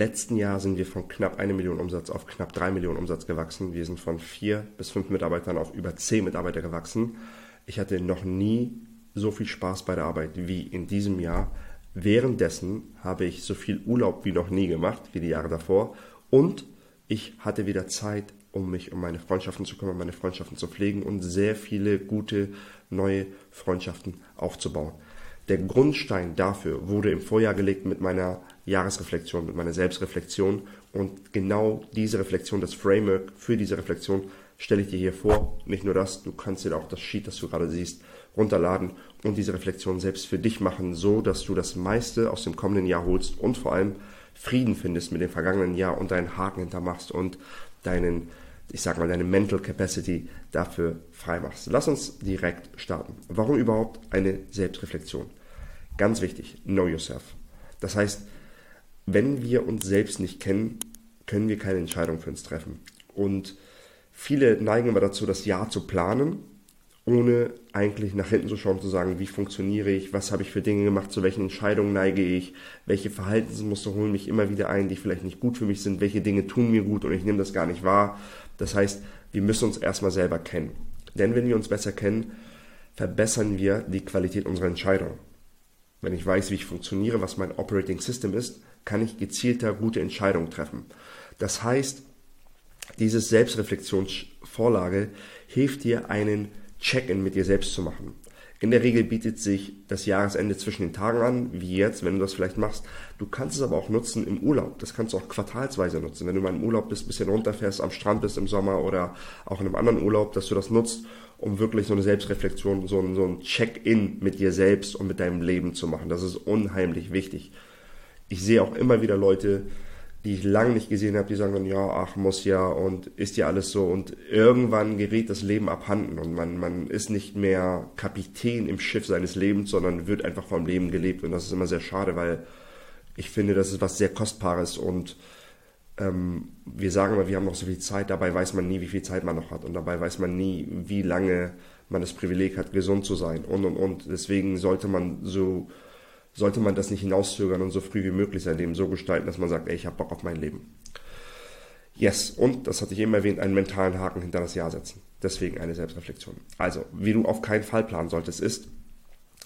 letzten Jahr sind wir von knapp eine Million Umsatz auf knapp drei Millionen Umsatz gewachsen. Wir sind von vier bis fünf Mitarbeitern auf über zehn Mitarbeiter gewachsen. Ich hatte noch nie so viel Spaß bei der Arbeit wie in diesem Jahr. Währenddessen habe ich so viel Urlaub wie noch nie gemacht, wie die Jahre davor. Und ich hatte wieder Zeit, um mich um meine Freundschaften zu kümmern, meine Freundschaften zu pflegen und sehr viele gute neue Freundschaften aufzubauen. Der Grundstein dafür wurde im Vorjahr gelegt mit meiner Jahresreflexion, mit meiner Selbstreflexion und genau diese Reflexion, das Framework für diese Reflexion stelle ich dir hier vor. Nicht nur das, du kannst dir auch das Sheet, das du gerade siehst, runterladen und diese Reflexion selbst für dich machen, so dass du das meiste aus dem kommenden Jahr holst und vor allem Frieden findest mit dem vergangenen Jahr und deinen Haken hintermachst und deinen, ich sag mal, deine Mental Capacity dafür freimachst. Lass uns direkt starten. Warum überhaupt eine Selbstreflexion? Ganz wichtig, know yourself. Das heißt, wenn wir uns selbst nicht kennen, können wir keine Entscheidung für uns treffen. Und viele neigen immer dazu, das Jahr zu planen, ohne eigentlich nach hinten zu schauen, zu sagen, wie funktioniere ich, was habe ich für Dinge gemacht, zu welchen Entscheidungen neige ich, welche Verhaltensmuster holen mich immer wieder ein, die vielleicht nicht gut für mich sind, welche Dinge tun mir gut und ich nehme das gar nicht wahr. Das heißt, wir müssen uns erstmal selber kennen. Denn wenn wir uns besser kennen, verbessern wir die Qualität unserer Entscheidung. Wenn ich weiß, wie ich funktioniere, was mein Operating System ist, kann ich gezielter gute Entscheidungen treffen. Das heißt, diese Selbstreflexionsvorlage hilft dir, einen Check-in mit dir selbst zu machen. In der Regel bietet sich das Jahresende zwischen den Tagen an, wie jetzt, wenn du das vielleicht machst. Du kannst es aber auch nutzen im Urlaub. Das kannst du auch quartalsweise nutzen. Wenn du mal im Urlaub bist, bisschen runterfährst, am Strand bist im Sommer oder auch in einem anderen Urlaub, dass du das nutzt, um wirklich so eine Selbstreflexion, so ein, so ein Check-in mit dir selbst und mit deinem Leben zu machen. Das ist unheimlich wichtig. Ich sehe auch immer wieder Leute, die ich lange nicht gesehen habe, die sagen dann, ja, ach, muss ja und ist ja alles so. Und irgendwann gerät das Leben abhanden und man, man ist nicht mehr Kapitän im Schiff seines Lebens, sondern wird einfach vom Leben gelebt. Und das ist immer sehr schade, weil ich finde, das ist was sehr Kostbares und ähm, wir sagen immer, wir haben noch so viel Zeit, dabei weiß man nie, wie viel Zeit man noch hat und dabei weiß man nie, wie lange man das Privileg hat, gesund zu sein und und und. Deswegen sollte man so sollte man das nicht hinauszögern und so früh wie möglich sein Leben so gestalten, dass man sagt, ey, ich habe Bock auf mein Leben. Yes, und das hatte ich eben erwähnt, einen mentalen Haken hinter das Jahr setzen. Deswegen eine Selbstreflexion. Also, wie du auf keinen Fall planen solltest, ist,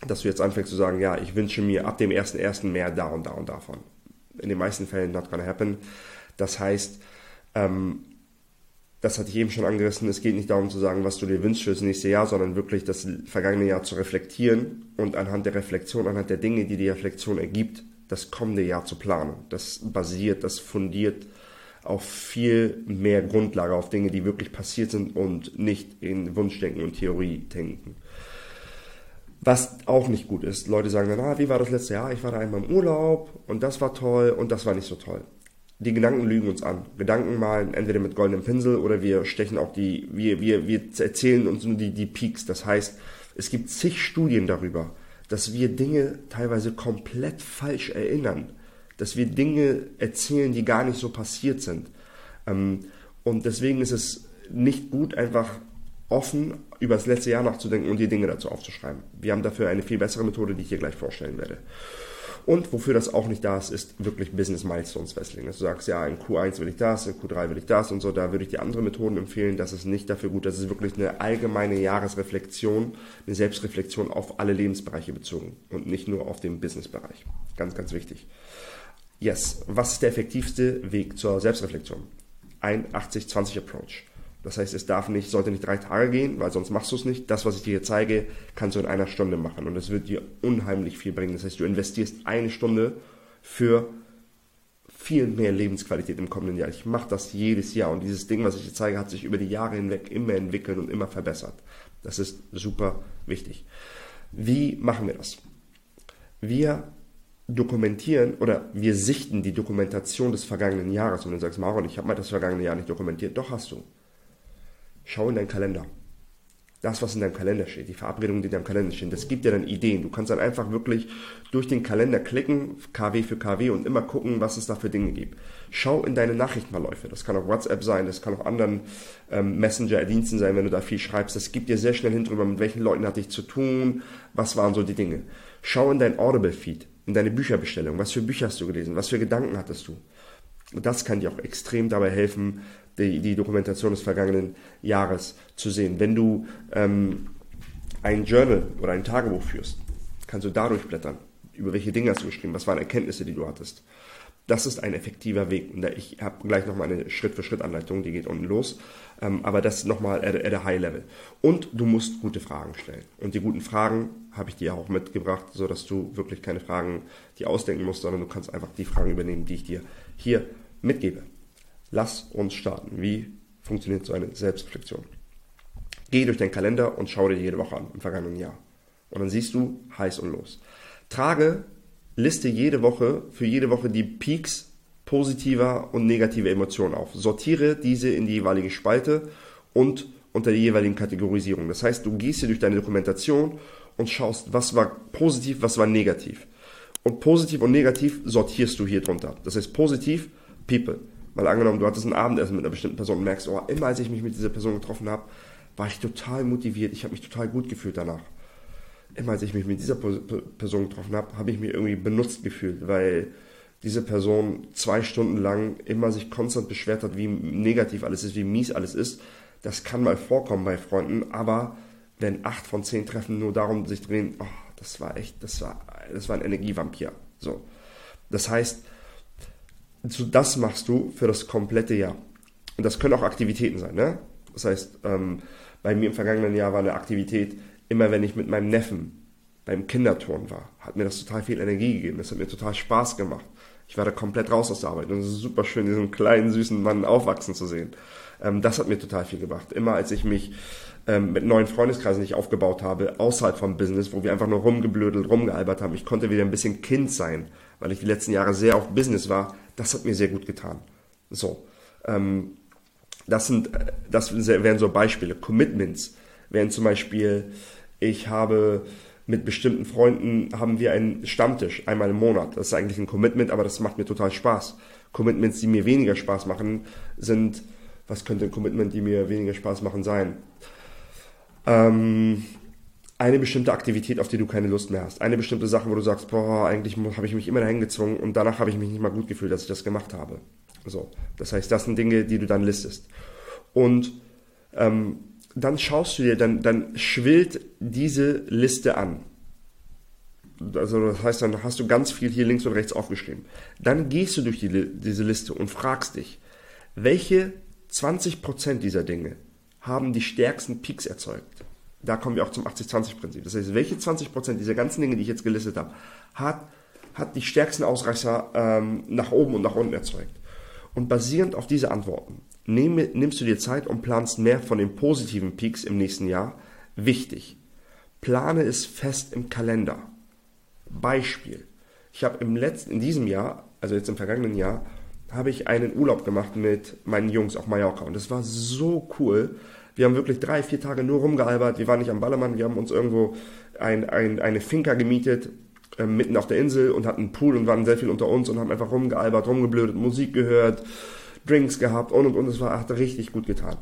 dass du jetzt anfängst zu sagen, ja, ich wünsche mir ab dem 1.1. mehr da und da und davon. In den meisten Fällen not gonna happen. Das heißt, ähm, das hatte ich eben schon angerissen, es geht nicht darum zu sagen, was du dir wünschst für das nächste Jahr, sondern wirklich das vergangene Jahr zu reflektieren und anhand der Reflexion, anhand der Dinge, die die Reflexion ergibt, das kommende Jahr zu planen. Das basiert, das fundiert auf viel mehr Grundlage, auf Dinge, die wirklich passiert sind und nicht in Wunschdenken und Theorie-Denken. Was auch nicht gut ist, Leute sagen dann, ah, wie war das letzte Jahr? Ich war da einmal im Urlaub und das war toll und das war nicht so toll die Gedanken lügen uns an. Gedanken malen entweder mit goldenem Pinsel oder wir stechen auch die, wir, wir, wir erzählen uns nur die, die Peaks. Das heißt, es gibt zig Studien darüber, dass wir Dinge teilweise komplett falsch erinnern. Dass wir Dinge erzählen, die gar nicht so passiert sind. Ähm, und deswegen ist es nicht gut, einfach offen über das letzte Jahr nachzudenken und die Dinge dazu aufzuschreiben. Wir haben dafür eine viel bessere Methode, die ich hier gleich vorstellen werde. Und wofür das auch nicht da ist, ist wirklich Business Milestones Wrestling. Dass du sagst, ja, in Q1 will ich das, in Q3 will ich das und so, da würde ich dir andere Methoden empfehlen. Das ist nicht dafür gut. Das ist wirklich eine allgemeine Jahresreflexion, eine Selbstreflexion auf alle Lebensbereiche bezogen und nicht nur auf den Businessbereich. Ganz, ganz wichtig. Yes, was ist der effektivste Weg zur Selbstreflexion? Ein 80-20 Approach. Das heißt, es darf nicht, sollte nicht drei Tage gehen, weil sonst machst du es nicht. Das, was ich dir hier zeige, kannst du in einer Stunde machen und es wird dir unheimlich viel bringen. Das heißt, du investierst eine Stunde für viel mehr Lebensqualität im kommenden Jahr. Ich mache das jedes Jahr und dieses Ding, was ich dir zeige, hat sich über die Jahre hinweg immer entwickelt und immer verbessert. Das ist super wichtig. Wie machen wir das? Wir dokumentieren oder wir sichten die Dokumentation des vergangenen Jahres und du sagst, Maron, ich habe mal das vergangene Jahr nicht dokumentiert. Doch hast du. Schau in deinen Kalender. Das, was in deinem Kalender steht, die Verabredungen, die in deinem Kalender stehen, das gibt dir dann Ideen. Du kannst dann einfach wirklich durch den Kalender klicken, KW für KW und immer gucken, was es da für Dinge gibt. Schau in deine Nachrichtenverläufe. Das kann auch WhatsApp sein, das kann auch anderen ähm, Messenger-Diensten sein, wenn du da viel schreibst. Das gibt dir sehr schnell hin drüber, mit welchen Leuten hatte ich zu tun, was waren so die Dinge. Schau in dein Audible-Feed, in deine Bücherbestellung. Was für Bücher hast du gelesen? Was für Gedanken hattest du? Das kann dir auch extrem dabei helfen, die, die Dokumentation des vergangenen Jahres zu sehen. Wenn du ähm, ein Journal oder ein Tagebuch führst, kannst du dadurch blättern. Über welche Dinge hast du geschrieben? Was waren Erkenntnisse, die du hattest? Das ist ein effektiver Weg. Und ich habe gleich nochmal eine Schritt-für-Schritt-Anleitung, die geht unten los. Ähm, aber das nochmal at, at a high level. Und du musst gute Fragen stellen. Und die guten Fragen habe ich dir auch mitgebracht, sodass du wirklich keine Fragen die ausdenken musst, sondern du kannst einfach die Fragen übernehmen, die ich dir hier mitgebe. Lass uns starten. Wie funktioniert so eine Selbstreflexion? Geh durch deinen Kalender und schau dir jede Woche an im vergangenen Jahr. Und dann siehst du heiß und los. Trage liste jede Woche, für jede Woche die Peaks positiver und negativer Emotionen auf. Sortiere diese in die jeweilige Spalte und unter die jeweiligen Kategorisierungen. Das heißt, du gehst hier durch deine Dokumentation und schaust, was war positiv, was war negativ. Und positiv und negativ sortierst du hier drunter. Das heißt, positiv, People. Mal angenommen, du hattest ein Abendessen mit einer bestimmten Person und merkst, oh, immer als ich mich mit dieser Person getroffen habe, war ich total motiviert, ich habe mich total gut gefühlt danach immer als ich mich mit dieser Person getroffen habe, habe ich mich irgendwie benutzt gefühlt, weil diese Person zwei Stunden lang immer sich konstant beschwert hat, wie negativ alles ist, wie mies alles ist. Das kann mal vorkommen bei Freunden, aber wenn acht von zehn Treffen nur darum sich drehen, oh, das war echt, das war, das war ein Energievampir. So. Das heißt, das machst du für das komplette Jahr. Und das können auch Aktivitäten sein, ne? Das heißt, ähm, bei mir im vergangenen Jahr war eine Aktivität, immer wenn ich mit meinem Neffen beim Kinderturnen war, hat mir das total viel Energie gegeben. Das hat mir total Spaß gemacht. Ich war da komplett raus aus der Arbeit und es ist super schön, diesen kleinen, süßen Mann aufwachsen zu sehen. Ähm, das hat mir total viel gebracht. Immer als ich mich ähm, mit neuen Freundeskreisen nicht aufgebaut habe, außerhalb vom Business, wo wir einfach nur rumgeblödelt, rumgealbert haben, ich konnte wieder ein bisschen Kind sein, weil ich die letzten Jahre sehr auf Business war, das hat mir sehr gut getan. So. Ähm, das sind, äh, das wären so Beispiele. Commitments wären zum Beispiel, ich habe mit bestimmten Freunden haben wir einen Stammtisch einmal im Monat. Das ist eigentlich ein Commitment, aber das macht mir total Spaß. Commitments, die mir weniger Spaß machen, sind, was könnte ein Commitment, die mir weniger Spaß machen, sein? Ähm, eine bestimmte Aktivität, auf die du keine Lust mehr hast. Eine bestimmte Sache, wo du sagst, boah, eigentlich habe ich mich immer dahin gezwungen und danach habe ich mich nicht mal gut gefühlt, dass ich das gemacht habe. So, das heißt, das sind Dinge, die du dann listest. Und ähm, dann schaust du dir, dann, dann schwillt diese Liste an. Also das heißt, dann hast du ganz viel hier links und rechts aufgeschrieben. Dann gehst du durch die, diese Liste und fragst dich, welche 20% dieser Dinge haben die stärksten Peaks erzeugt? Da kommen wir auch zum 80-20-Prinzip. Das heißt, welche 20% dieser ganzen Dinge, die ich jetzt gelistet habe, hat, hat die stärksten Ausreißer ähm, nach oben und nach unten erzeugt? Und basierend auf diese Antworten Nehm, nimmst du dir Zeit und planst mehr von den positiven Peaks im nächsten Jahr? Wichtig. Plane es fest im Kalender. Beispiel. Ich habe im letzten, in diesem Jahr, also jetzt im vergangenen Jahr, habe ich einen Urlaub gemacht mit meinen Jungs auf Mallorca und das war so cool. Wir haben wirklich drei, vier Tage nur rumgealbert. Wir waren nicht am Ballermann, wir haben uns irgendwo ein, ein, eine Finca gemietet, äh, mitten auf der Insel und hatten einen Pool und waren sehr viel unter uns und haben einfach rumgealbert, rumgeblödet, Musik gehört, Drinks gehabt und und und. Es war, hat richtig gut getan.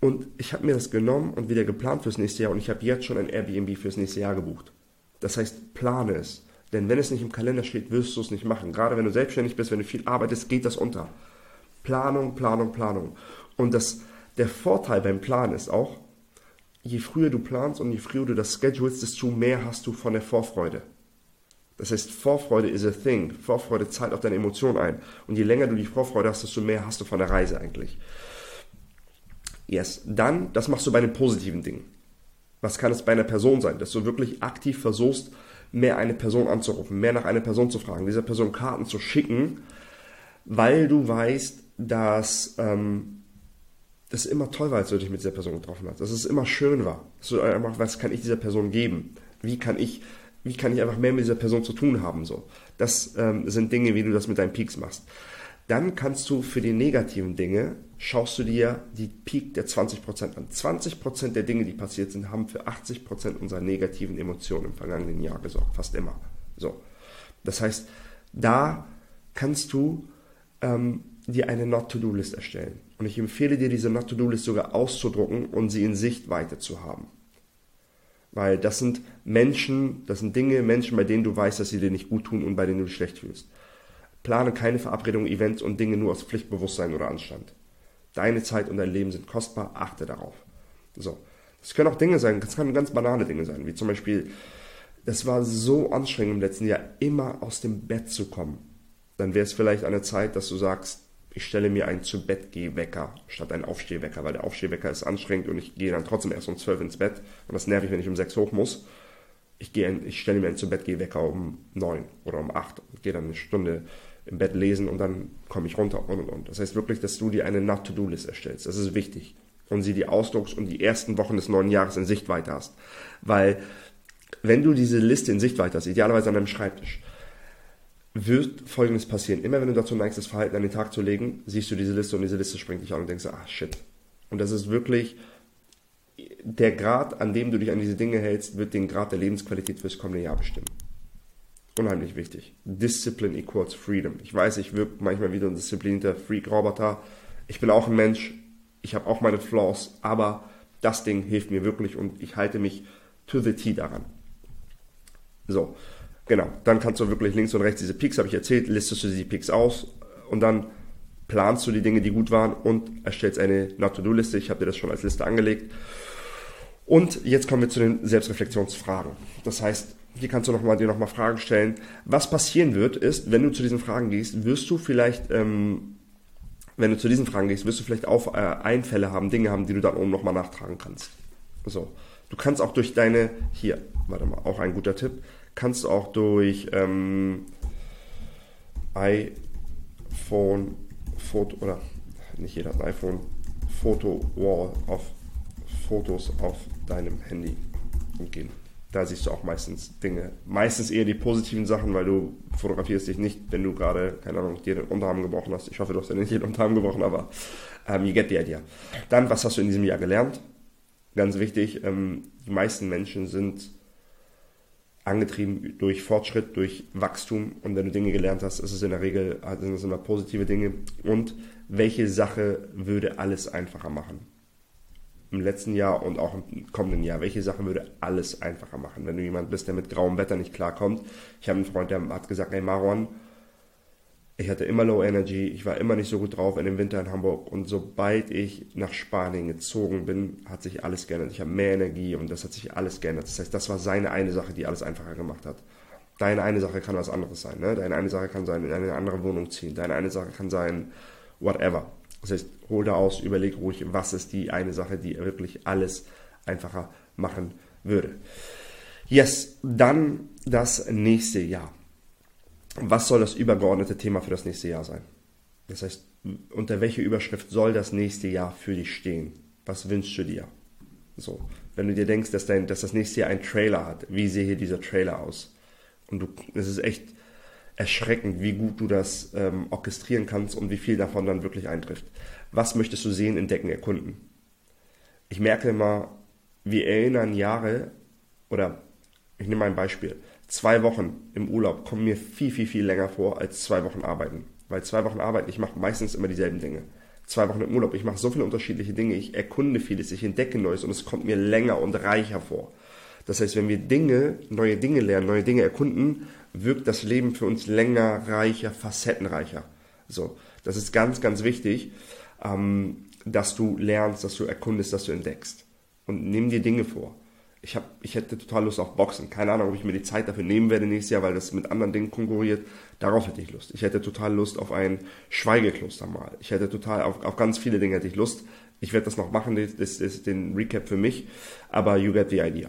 Und ich habe mir das genommen und wieder geplant fürs nächste Jahr und ich habe jetzt schon ein Airbnb fürs nächste Jahr gebucht. Das heißt, plane es. Denn wenn es nicht im Kalender steht, wirst du es nicht machen. Gerade wenn du selbstständig bist, wenn du viel arbeitest, geht das unter. Planung, Planung, Planung. Und das, der Vorteil beim Plan ist auch, je früher du planst und je früher du das schedulest, desto mehr hast du von der Vorfreude. Das heißt, Vorfreude is a thing. Vorfreude zahlt auf deine Emotion ein. Und je länger du die Vorfreude hast, desto mehr hast du von der Reise eigentlich. Yes. Dann, das machst du bei den positiven Dingen. Was kann es bei einer Person sein? Dass du wirklich aktiv versuchst, mehr eine Person anzurufen, mehr nach einer Person zu fragen, dieser Person Karten zu schicken, weil du weißt, dass ähm, das immer toll war, als du dich mit dieser Person getroffen hast, dass es immer schön war. Dass einfach, was kann ich dieser Person geben? Wie kann ich wie kann ich einfach mehr mit dieser Person zu tun haben, so. Das ähm, sind Dinge, wie du das mit deinen Peaks machst. Dann kannst du für die negativen Dinge, schaust du dir die Peak der 20% an. 20% der Dinge, die passiert sind, haben für 80% unserer negativen Emotionen im vergangenen Jahr gesorgt. Fast immer. So. Das heißt, da kannst du ähm, dir eine Not-to-Do-List erstellen. Und ich empfehle dir, diese Not-to-Do-List sogar auszudrucken und sie in Sichtweite zu haben. Weil das sind Menschen, das sind Dinge, Menschen, bei denen du weißt, dass sie dir nicht gut tun und bei denen du dich schlecht fühlst. Plane keine Verabredungen, Events und Dinge nur aus Pflichtbewusstsein oder Anstand. Deine Zeit und dein Leben sind kostbar, achte darauf. So. Das können auch Dinge sein, das können ganz banale Dinge sein, wie zum Beispiel, es war so anstrengend im letzten Jahr, immer aus dem Bett zu kommen. Dann wäre es vielleicht eine Zeit, dass du sagst, ich stelle mir einen zu Bett Wecker statt einen Aufstehwecker, weil der Aufstehwecker ist anstrengend und ich gehe dann trotzdem erst um 12 ins Bett und das nervig, wenn ich um 6 hoch muss. Ich, gehe, ich stelle mir einen zu Bett Wecker um 9 oder um 8 und gehe dann eine Stunde im Bett lesen und dann komme ich runter und und und. Das heißt wirklich, dass du dir eine Not-to-Do-List erstellst. Das ist wichtig. Und sie die ausdruckst und die ersten Wochen des neuen Jahres in Sichtweite hast. Weil, wenn du diese Liste in Sichtweite hast, idealerweise an deinem Schreibtisch, wird Folgendes passieren. Immer wenn du dazu neigst, das Verhalten an den Tag zu legen, siehst du diese Liste und diese Liste springt dich an und denkst, ah, shit. Und das ist wirklich, der Grad, an dem du dich an diese Dinge hältst, wird den Grad der Lebensqualität fürs kommende Jahr bestimmen. Unheimlich wichtig. Discipline equals freedom. Ich weiß, ich wirke manchmal wieder ein disziplinierter Freak-Roboter. Ich bin auch ein Mensch. Ich habe auch meine Flaws. Aber das Ding hilft mir wirklich und ich halte mich to the T daran. So. Genau, dann kannst du wirklich links und rechts diese Peaks, habe ich erzählt, listest du die Peaks aus und dann planst du die Dinge, die gut waren und erstellst eine Not-to-Do-Liste. Ich habe dir das schon als Liste angelegt. Und jetzt kommen wir zu den Selbstreflexionsfragen. Das heißt, hier kannst du noch mal, dir nochmal Fragen stellen. Was passieren wird, ist, wenn du zu diesen Fragen gehst, wirst du vielleicht, ähm, wenn du zu diesen Fragen gehst, wirst du vielleicht auch äh, Einfälle haben, Dinge haben, die du dann oben nochmal nachtragen kannst. So. Du kannst auch durch deine, hier, warte mal, auch ein guter Tipp, kannst auch durch ähm, iPhone Foto oder nicht jeder hat iPhone Foto Wall auf Fotos auf deinem Handy umgehen. Da siehst du auch meistens Dinge. Meistens eher die positiven Sachen, weil du fotografierst dich nicht, wenn du gerade, keine Ahnung, dir den Unterarm gebrochen hast. Ich hoffe, du hast ja nicht den Unterarm gebrochen, aber ähm, you get the idea. Dann, was hast du in diesem Jahr gelernt? Ganz wichtig, ähm, die meisten Menschen sind angetrieben durch Fortschritt, durch Wachstum. Und wenn du Dinge gelernt hast, ist es in der Regel, sind es immer positive Dinge. Und welche Sache würde alles einfacher machen? Im letzten Jahr und auch im kommenden Jahr, welche Sache würde alles einfacher machen? Wenn du jemand bist, der mit grauem Wetter nicht klarkommt. Ich habe einen Freund, der hat gesagt, hey Maron, ich hatte immer Low Energy, ich war immer nicht so gut drauf in dem Winter in Hamburg und sobald ich nach Spanien gezogen bin, hat sich alles geändert. Ich habe mehr Energie und das hat sich alles geändert. Das heißt, das war seine eine Sache, die alles einfacher gemacht hat. Deine eine Sache kann was anderes sein. Ne? Deine eine Sache kann sein, in eine andere Wohnung ziehen. Deine eine Sache kann sein, whatever. Das heißt, hol da aus, überleg ruhig, was ist die eine Sache, die wirklich alles einfacher machen würde. Yes, dann das nächste Jahr was soll das übergeordnete Thema für das nächste Jahr sein? Das heißt, unter welche Überschrift soll das nächste Jahr für dich stehen? Was wünschst du dir? So, wenn du dir denkst, dass, dein, dass das nächste Jahr einen Trailer hat, wie sehe hier dieser Trailer aus? Und du, es ist echt erschreckend, wie gut du das ähm, orchestrieren kannst und wie viel davon dann wirklich eintrifft. Was möchtest du sehen, entdecken, erkunden? Ich merke immer, wir erinnern Jahre, oder ich nehme mal ein Beispiel zwei Wochen im Urlaub kommen mir viel, viel, viel länger vor als zwei Wochen arbeiten. Weil zwei Wochen arbeiten, ich mache meistens immer dieselben Dinge. Zwei Wochen im Urlaub, ich mache so viele unterschiedliche Dinge, ich erkunde vieles, ich entdecke Neues und es kommt mir länger und reicher vor. Das heißt, wenn wir Dinge, neue Dinge lernen, neue Dinge erkunden, wirkt das Leben für uns länger, reicher, facettenreicher. So, das ist ganz, ganz wichtig, ähm, dass du lernst, dass du erkundest, dass du entdeckst. Und nimm dir Dinge vor ich, hab, ich hätte total Lust auf Boxen. Keine Ahnung, ob ich mir die Zeit dafür nehmen werde nächstes Jahr, weil das mit anderen Dingen konkurriert. Darauf hätte ich Lust. Ich hätte total Lust auf ein Schweigekloster mal. Ich hätte total, auf, auf ganz viele Dinge hätte ich Lust. Ich werde das noch machen, das ist den Recap für mich. Aber you get the idea.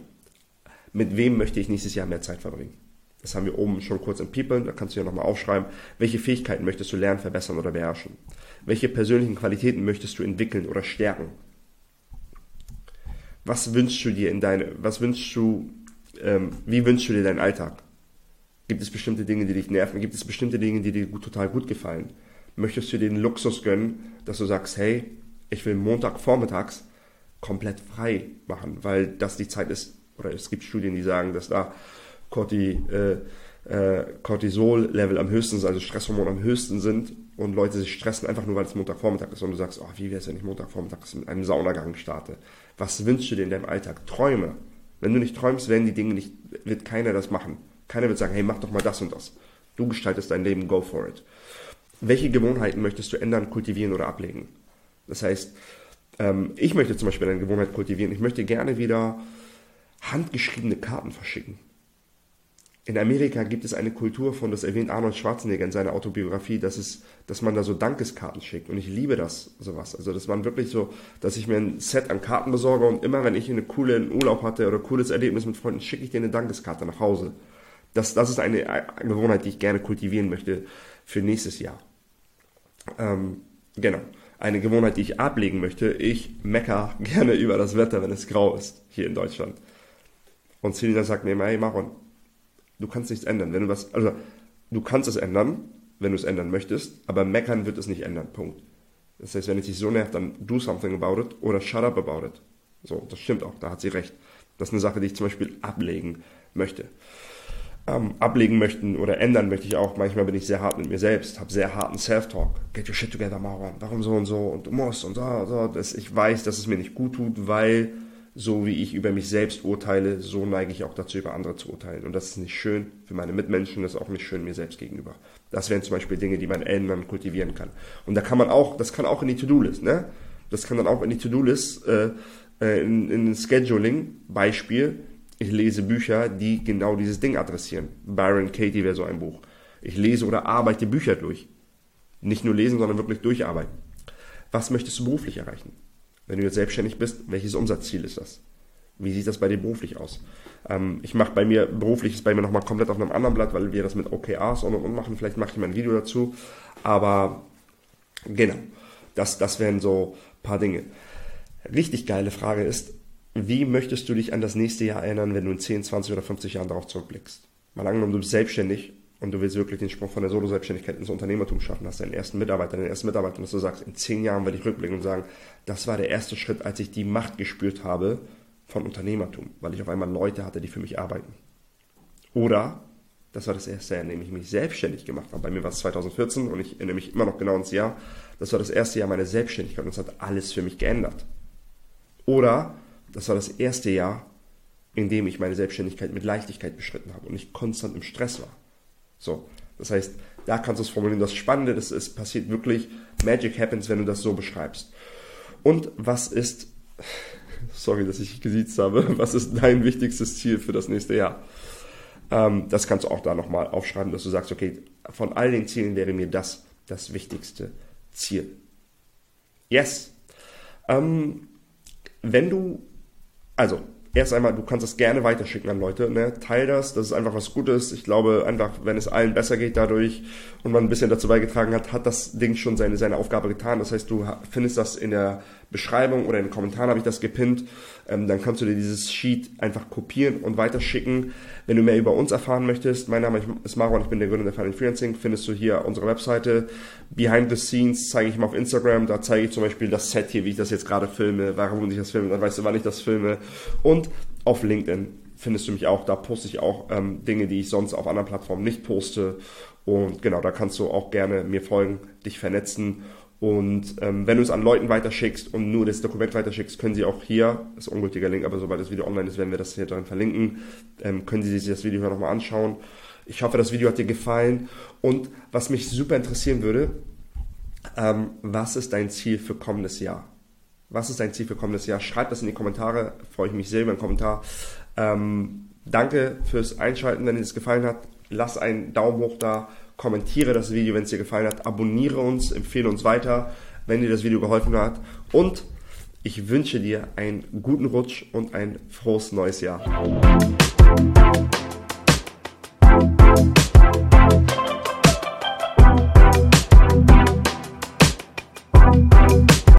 Mit wem möchte ich nächstes Jahr mehr Zeit verbringen? Das haben wir oben schon kurz in People, da kannst du ja nochmal aufschreiben. Welche Fähigkeiten möchtest du lernen, verbessern oder beherrschen? Welche persönlichen Qualitäten möchtest du entwickeln oder stärken? Was wünschst du dir in deine, was wünschst du, ähm, wie wünschst du dir deinen Alltag? Gibt es bestimmte Dinge, die dich nerven? Gibt es bestimmte Dinge, die dir gut, total gut gefallen? Möchtest du dir den Luxus gönnen, dass du sagst, hey, ich will Montag vormittags komplett frei machen, weil das die Zeit ist, oder es gibt Studien, die sagen, dass da Corti, äh, äh, Cortisol-Level am höchsten sind, also Stresshormone am höchsten sind und Leute sich stressen einfach nur, weil es Montagvormittag ist und du sagst, oh, wie wäre es, wenn ich Montagvormittag mit einem Saunagang starte? Was wünschst du dir in deinem Alltag? Träume. Wenn du nicht träumst, werden die Dinge nicht, wird keiner das machen. Keiner wird sagen, hey, mach doch mal das und das. Du gestaltest dein Leben, go for it. Welche Gewohnheiten möchtest du ändern, kultivieren oder ablegen? Das heißt, ähm, ich möchte zum Beispiel eine Gewohnheit kultivieren. Ich möchte gerne wieder handgeschriebene Karten verschicken. In Amerika gibt es eine Kultur von, das erwähnt Arnold Schwarzenegger in seiner Autobiografie, dass, es, dass man da so Dankeskarten schickt. Und ich liebe das, sowas. Also, dass man wirklich so, dass ich mir ein Set an Karten besorge und immer, wenn ich eine coole Urlaub hatte oder cooles Erlebnis mit Freunden, schicke ich dir eine Dankeskarte nach Hause. Das, das ist eine, eine Gewohnheit, die ich gerne kultivieren möchte für nächstes Jahr. Ähm, genau. Eine Gewohnheit, die ich ablegen möchte. Ich mecker gerne über das Wetter, wenn es grau ist, hier in Deutschland. Und Selina sagt mir immer, hey Maron, du kannst nichts ändern. Wenn du was, also, du kannst es ändern, wenn du es ändern möchtest, aber meckern wird es nicht ändern. Punkt. Das heißt, wenn es dich so nervt, dann do something about it oder shut up about it. So, das stimmt auch, da hat sie recht. Das ist eine Sache, die ich zum Beispiel ablegen möchte ähm, ablegen möchten oder ändern möchte ich auch. Manchmal bin ich sehr hart mit mir selbst, habe sehr harten Self-Talk. Get your shit together, Mauern. Warum so und so und du musst und so und so. Das, ich weiß, dass es mir nicht gut tut, weil so wie ich über mich selbst urteile, so neige ich auch dazu, über andere zu urteilen. Und das ist nicht schön für meine Mitmenschen, das ist auch nicht schön mir selbst gegenüber. Das wären zum Beispiel Dinge, die man ändern, kultivieren kann. Und da kann man auch, das kann auch in die To-Do-List, ne? Das kann dann auch in die To-Do-List, äh, äh in, in Scheduling, Beispiel, ich lese Bücher, die genau dieses Ding adressieren. Byron Katie wäre so ein Buch. Ich lese oder arbeite Bücher durch. Nicht nur lesen, sondern wirklich durcharbeiten. Was möchtest du beruflich erreichen? Wenn du jetzt selbstständig bist, welches Umsatzziel ist das? Wie sieht das bei dir beruflich aus? Ähm, ich mache bei mir, beruflich ist bei mir nochmal komplett auf einem anderen Blatt, weil wir das mit OKRs und und und machen. Vielleicht mache ich mal ein Video dazu. Aber genau, das, das wären so ein paar Dinge. Richtig geile Frage ist, wie möchtest du dich an das nächste Jahr erinnern, wenn du in 10, 20 oder 50 Jahren darauf zurückblickst? Mal angenommen, du bist selbstständig und du willst wirklich den Sprung von der Solo-Selbstständigkeit ins Unternehmertum schaffen, hast deinen ersten Mitarbeiter, deinen ersten Mitarbeiter, dass du sagst, in 10 Jahren werde ich rückblicken und sagen, das war der erste Schritt, als ich die Macht gespürt habe von Unternehmertum, weil ich auf einmal Leute hatte, die für mich arbeiten. Oder, das war das erste Jahr, in dem ich mich selbstständig gemacht habe. Bei mir war es 2014 und ich erinnere mich immer noch genau ins Jahr. Das war das erste Jahr meiner Selbstständigkeit und es hat alles für mich geändert. Oder, das war das erste Jahr, in dem ich meine Selbstständigkeit mit Leichtigkeit beschritten habe und nicht konstant im Stress war. So, das heißt, da kannst du es formulieren. Das Spannende das ist, passiert wirklich, Magic happens, wenn du das so beschreibst. Und was ist, sorry, dass ich gesiezt habe, was ist dein wichtigstes Ziel für das nächste Jahr? Ähm, das kannst du auch da nochmal aufschreiben, dass du sagst, okay, von all den Zielen wäre mir das das wichtigste Ziel. Yes. Ähm, wenn du also, erst einmal, du kannst das gerne weiterschicken an Leute, ne? Teil das, das ist einfach was Gutes. Ich glaube einfach, wenn es allen besser geht dadurch und man ein bisschen dazu beigetragen hat, hat das Ding schon seine, seine Aufgabe getan. Das heißt, du findest das in der Beschreibung oder in den Kommentaren habe ich das gepinnt. Ähm, dann kannst du dir dieses Sheet einfach kopieren und weiterschicken. Wenn du mehr über uns erfahren möchtest, mein Name ist Marwan, ich bin der Gründer der Finance Freelancing, findest du hier unsere Webseite. Behind the Scenes zeige ich mal auf Instagram, da zeige ich zum Beispiel das Set hier, wie ich das jetzt gerade filme, warum ich das filme, dann weißt du, wann ich das filme. Und auf LinkedIn findest du mich auch, da poste ich auch ähm, Dinge, die ich sonst auf anderen Plattformen nicht poste. Und genau, da kannst du auch gerne mir folgen, dich vernetzen und ähm, wenn du es an Leuten weiterschickst und nur das Dokument weiterschickst, können sie auch hier, das ist ein ungültiger Link, aber sobald das Video online ist, werden wir das hier drin verlinken, ähm, können sie sich das Video nochmal anschauen. Ich hoffe, das Video hat dir gefallen. Und was mich super interessieren würde, ähm, was ist dein Ziel für kommendes Jahr? Was ist dein Ziel für kommendes Jahr? Schreib das in die Kommentare, freue ich mich sehr über einen Kommentar. Ähm, danke fürs Einschalten, wenn dir das gefallen hat. Lass einen Daumen hoch da kommentiere das Video, wenn es dir gefallen hat, abonniere uns, empfehle uns weiter, wenn dir das Video geholfen hat und ich wünsche dir einen guten Rutsch und ein frohes neues Jahr.